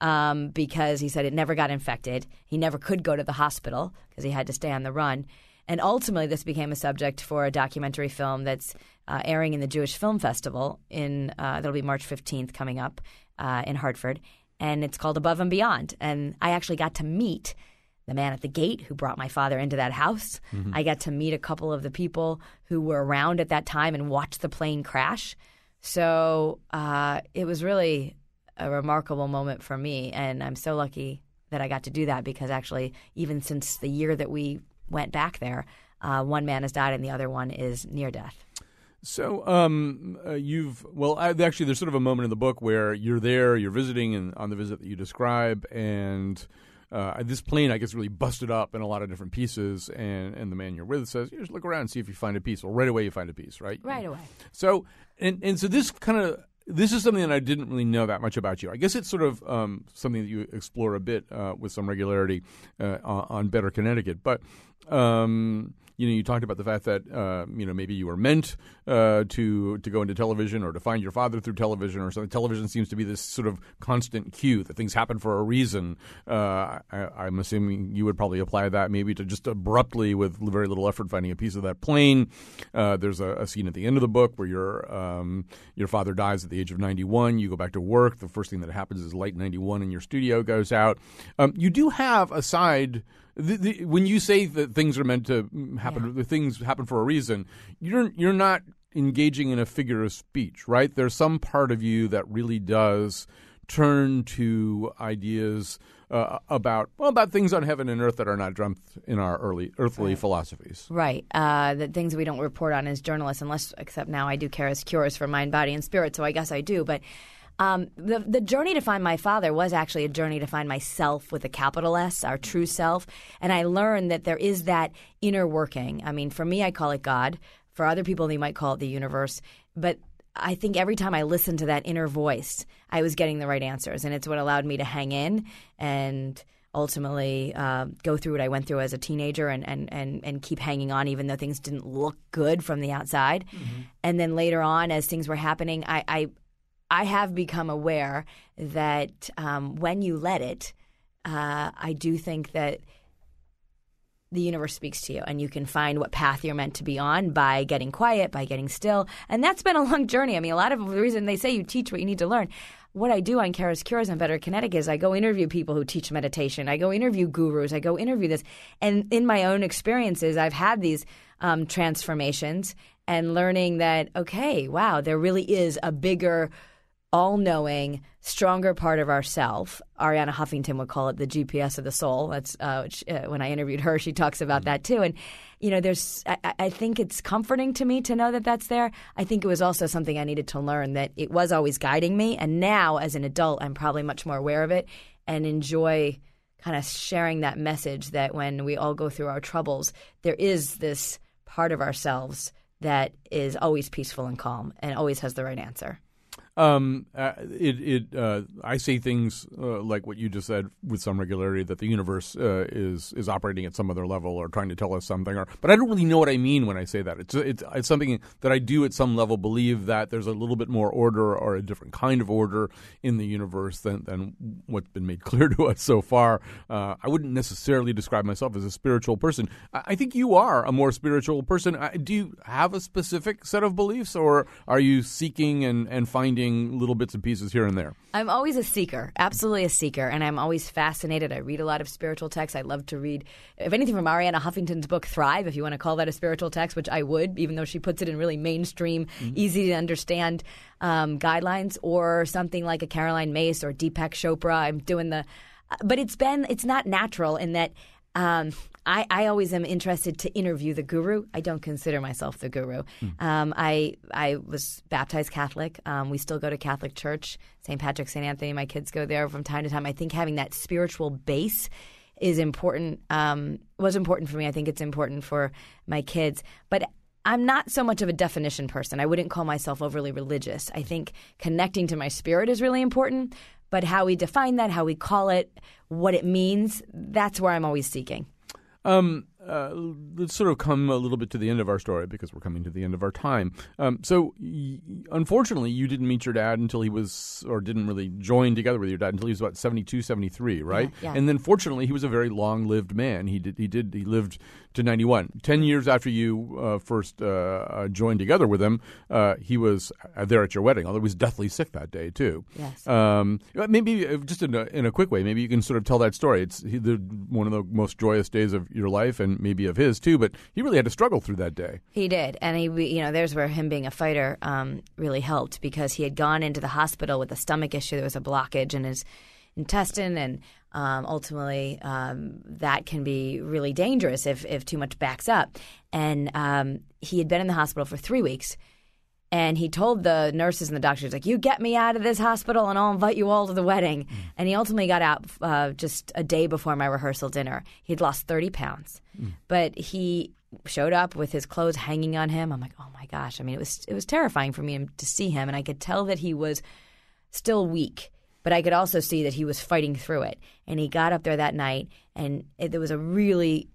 um, because he said it never got infected. He never could go to the hospital because he had to stay on the run. And ultimately, this became a subject for a documentary film that's uh, airing in the Jewish Film Festival in uh, that'll be March 15th coming up uh, in Hartford, and it's called Above and Beyond. And I actually got to meet the man at the gate who brought my father into that house. I got to meet a couple of the people who were around at that time and watched the plane crash. So uh, it was really a remarkable moment for me, and I'm so lucky that I got to do that because actually, even since the year that we went back there, uh, one man has died and the other one is near death. So, um, uh, you've well, I, actually, there's sort of a moment in the book where you're there, you're visiting, and on the visit that you describe, and uh, this plane, I guess, really busted up in a lot of different pieces, and and the man you're with says, "You just look around and see if you find a piece." Well, right away, you find a piece, right? Right away. So, and and so this kind of this is something that I didn't really know that much about you. I guess it's sort of um, something that you explore a bit uh, with some regularity uh, on, Better Connecticut, but. Um, you know, you talked about the fact that uh, you know maybe you were meant uh, to to go into television or to find your father through television or something. Television seems to be this sort of constant cue that things happen for a reason. Uh, I, I'm assuming you would probably apply that maybe to just abruptly, with very little effort, finding a piece of that plane. Uh, there's a, a scene at the end of the book where your um, your father dies at the age of 91. You go back to work. The first thing that happens is light 91 in your studio goes out. Um, you do have a side. The, the, when you say that things are meant to happen, the things happen for a reason. You're you're not engaging in a figure of speech, right? There's some part of you that really does turn to ideas uh, about well about things on heaven and earth that are not dreamt in our early earthly philosophies. Right. Uh, the things we don't report on as journalists, unless, except now I do Kara's Cures for mind, body, and spirit, so I guess I do. But um, the, the journey to find my father was actually a journey to find myself with a capital S, our true self. And I learned that there is that inner working. I mean, for me, I call it God. For other people, they might call it the universe. But I think every time I listened to that inner voice, I was getting the right answers. And it's what allowed me to hang in and ultimately uh, go through what I went through as a teenager and, and, and, and keep hanging on even though things didn't look good from the outside. And then later on, as things were happening, I, I, I have become aware that um, when you let it, uh, I do think that the universe speaks to you and you can find what path you're meant to be on by getting quiet, by getting still. And that's been a long journey. I mean, a lot of the reason they say you teach what you need to learn. What I do on Kara's Cures and Better Connecticut is I go interview people who teach meditation. I go interview gurus. I go interview this. And in my own experiences, I've had these um, transformations and learning that, okay, wow, there really is a bigger all knowing, stronger part of ourself. Arianna Huffington would call it the GPS of the soul. That's uh, which, uh, when I interviewed her, she talks about that too. And you know, there's I, I think it's comforting to me to know that that's there. I think it was also something I needed to learn that it was always guiding me, and now as an adult, I'm probably much more aware of it and enjoy kind of sharing that message that when we all go through our troubles, there is this part of ourselves that is always peaceful and calm and always has the right answer. Um, uh, it, it, uh, I see things uh, like what you just said with some regularity that the universe uh, is is operating at some other level or trying to tell us something. Or, but I don't really know what I mean when I say that. It's it's it's something that I do at some level believe that there's a little bit more order or a different kind of order in the universe than than what's been made clear to us so far. Uh, I wouldn't necessarily describe myself as a spiritual person. I, I think you are a more spiritual person. I, do you have a specific set of beliefs, or are you seeking and and finding little bits and pieces here and there? I'm always a seeker, absolutely a seeker, and I'm always fascinated. I read a lot of spiritual texts. I love to read, if anything, from Arianna Huffington's book Thrive, if you want to call that a spiritual text, which I would, even though she puts it in really mainstream, easy to understand um, guidelines, or something like a Caroline Myss or Deepak Chopra. I'm doing the, but it's been, it's not natural in that. Um, I, I always am interested to interview the guru. I don't consider myself the guru. Um, I I was baptized Catholic. Um, we still go to Catholic church, St. Patrick, St. Anthony. My kids go there from time to time. I think having that spiritual base is important. Um, was important for me. I think it's important for my kids. But I'm not so much of a definition person. I wouldn't call myself overly religious. I think connecting to my spirit is really important. But how we define that, how we call it, what it means, that's where I'm always seeking. Um, uh, let's sort of come a little bit to the end of our story because we're coming to the end of our time. Um, so, y- unfortunately, you didn't meet your dad until he was, or didn't really join together with your dad until he was about 72, 73, right? Yeah, yeah. And then, fortunately, he was a very long-lived man. He did, he did, he lived to 91. Ten years after you uh, first uh, uh, joined together with him, uh, he was uh, there at your wedding, although he was deathly sick that day too. Yes. Um, maybe just in a, in a quick way, maybe you can sort of tell that story. It's he, the, one of the most joyous days of your life, and maybe of his too. But he really had to struggle through that day. He did, and he, you know, there's where him being a fighter um, really helped because he had gone into the hospital with a stomach issue. There was a blockage in his intestine, and um, ultimately um, that can be really dangerous if if too much backs up. And um, he had been in the hospital for three weeks. And he told the nurses and the doctors, like, you get me out of this hospital and I'll invite you all to the wedding. And he ultimately got out uh, just a day before my rehearsal dinner. He'd lost 30 pounds. But he showed up with his clothes hanging on him. I'm like, oh my gosh. I mean, it was, it was terrifying for me to see him. And I could tell that he was still weak, but I could also see that he was fighting through it. And he got up there that night, and it, there was a really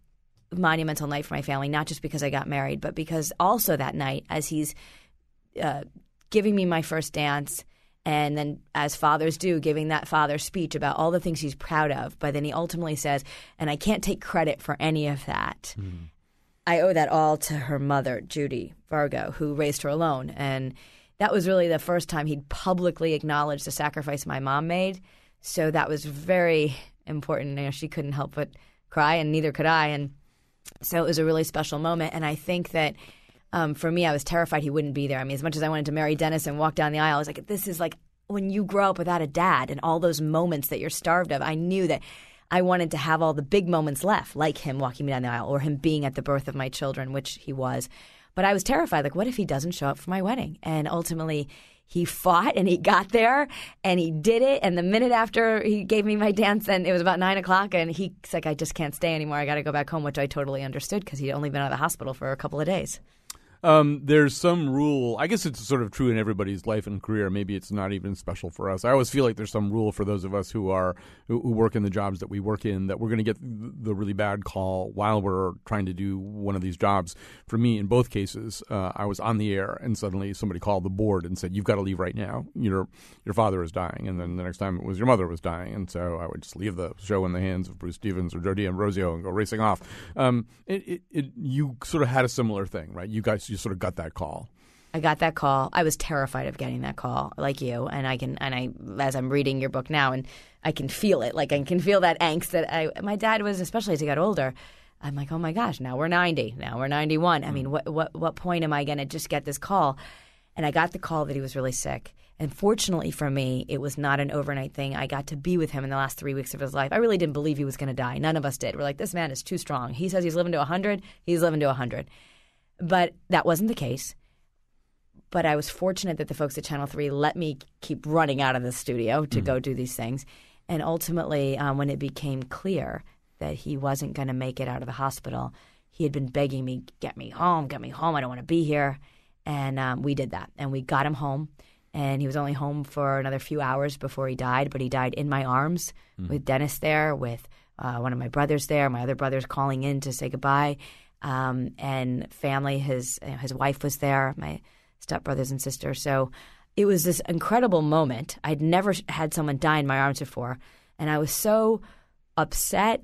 monumental night for my family, not just because I got married, but because also that night, as he's uh, giving me my first dance, and then, as fathers do, giving that father speech about all the things he's proud of. But then he ultimately says, and I can't take credit for any of that. I owe that all to her mother, Judy Vargo, who raised her alone. And that was really the first time he'd publicly acknowledged the sacrifice my mom made. So that was very important. You know, she couldn't help but cry, and neither could I. And so it was a really special moment. And I think that um, for me, I was terrified he wouldn't be there. I mean, as much as I wanted to marry Dennis and walk down the aisle, I was like, this is like when you grow up without a dad and all those moments that you're starved of. I knew that I wanted to have all the big moments left, like him walking me down the aisle or him being at the birth of my children, which he was. But I was terrified. Like, what if he doesn't show up for my wedding? And ultimately, he fought and he got there and he did it. And the minute after he gave me my dance, and it was about nine o'clock, and he's like, I just can't stay anymore. I got to go back home, which I totally understood because he'd only been out of the hospital for a couple of days. Um, there's some rule. I guess it's sort of true in everybody's life and career. Maybe it's not even special for us. I always feel like there's some rule for those of us who are who, who work in the jobs that we work in that we're going to get the really bad call while we're trying to do one of these jobs. For me, in both cases, uh, I was on the air and suddenly somebody called the board and said, "You've got to leave right now. Your your father is dying." And then the next time it was your mother was dying, and so I would just leave the show in the hands of Bruce Stevens or Jody Ambrosio and go racing off. Um, it, it, it, you sort of had a similar thing, right? You guys, you sort of got that call. I got that call. I was terrified of getting that call, like you. And I can, and I, as I'm reading your book now, and I can feel it. Like I can feel that angst that I, my dad was, especially as he got older. I'm like, oh my gosh, now we're 90, now we're 91. I mean, mm. what, what, what point am I going to just get this call? And I got the call that he was really sick. And fortunately for me, it was not an overnight thing. I got to be with him in the last three weeks of his life. I really didn't believe he was going to die. None of us did. We're like, this man is too strong. He says he's living to 100. He's living to 100. But that wasn't the case. But I was fortunate that the folks at Channel 3 let me keep running out of the studio to go do these things. And ultimately, um, when it became clear that he wasn't going to make it out of the hospital, he had been begging me, get me home, get me home. I don't want to be here. And um, we did that. And we got him home. and he was only home for another few hours before he died. But he died in my arms with Dennis there, with uh, one of my brothers there, my other brothers calling in to say goodbye, um, and family. His his wife was there, my stepbrothers and sister. So it was this incredible moment. I'd never had someone die in my arms before, and I was so upset.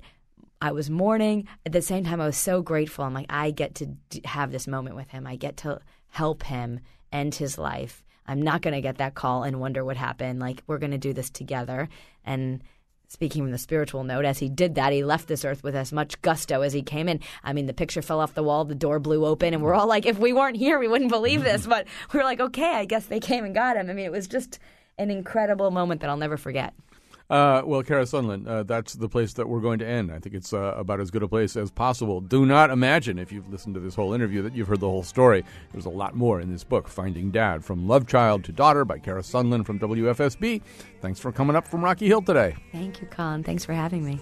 I was mourning. At the same time, I was so grateful. I'm like, I get to d- have this moment with him. I get to help him end his life. I'm not going to get that call and wonder what happened. Like, we're going to do this together. And speaking from the spiritual note, as he did that, he left this earth with as much gusto as he came in. I mean, the picture fell off the wall, the door blew open, and we're all like, if we weren't here, we wouldn't believe this. But we were like, okay, I guess they came and got him. I mean, it was just an incredible moment that I'll never forget. Uh, well, Kara Sundlun, uh, that's the place that we're going to end. I think it's uh, about as good a place as possible. Do not imagine, if you've listened to this whole interview, that you've heard the whole story. There's a lot more in this book, Finding Dad, From Love Child to Daughter by Kara Sundlun from WFSB. Thanks for coming up from Rocky Hill today. Thank you, Colin. Thanks for having me.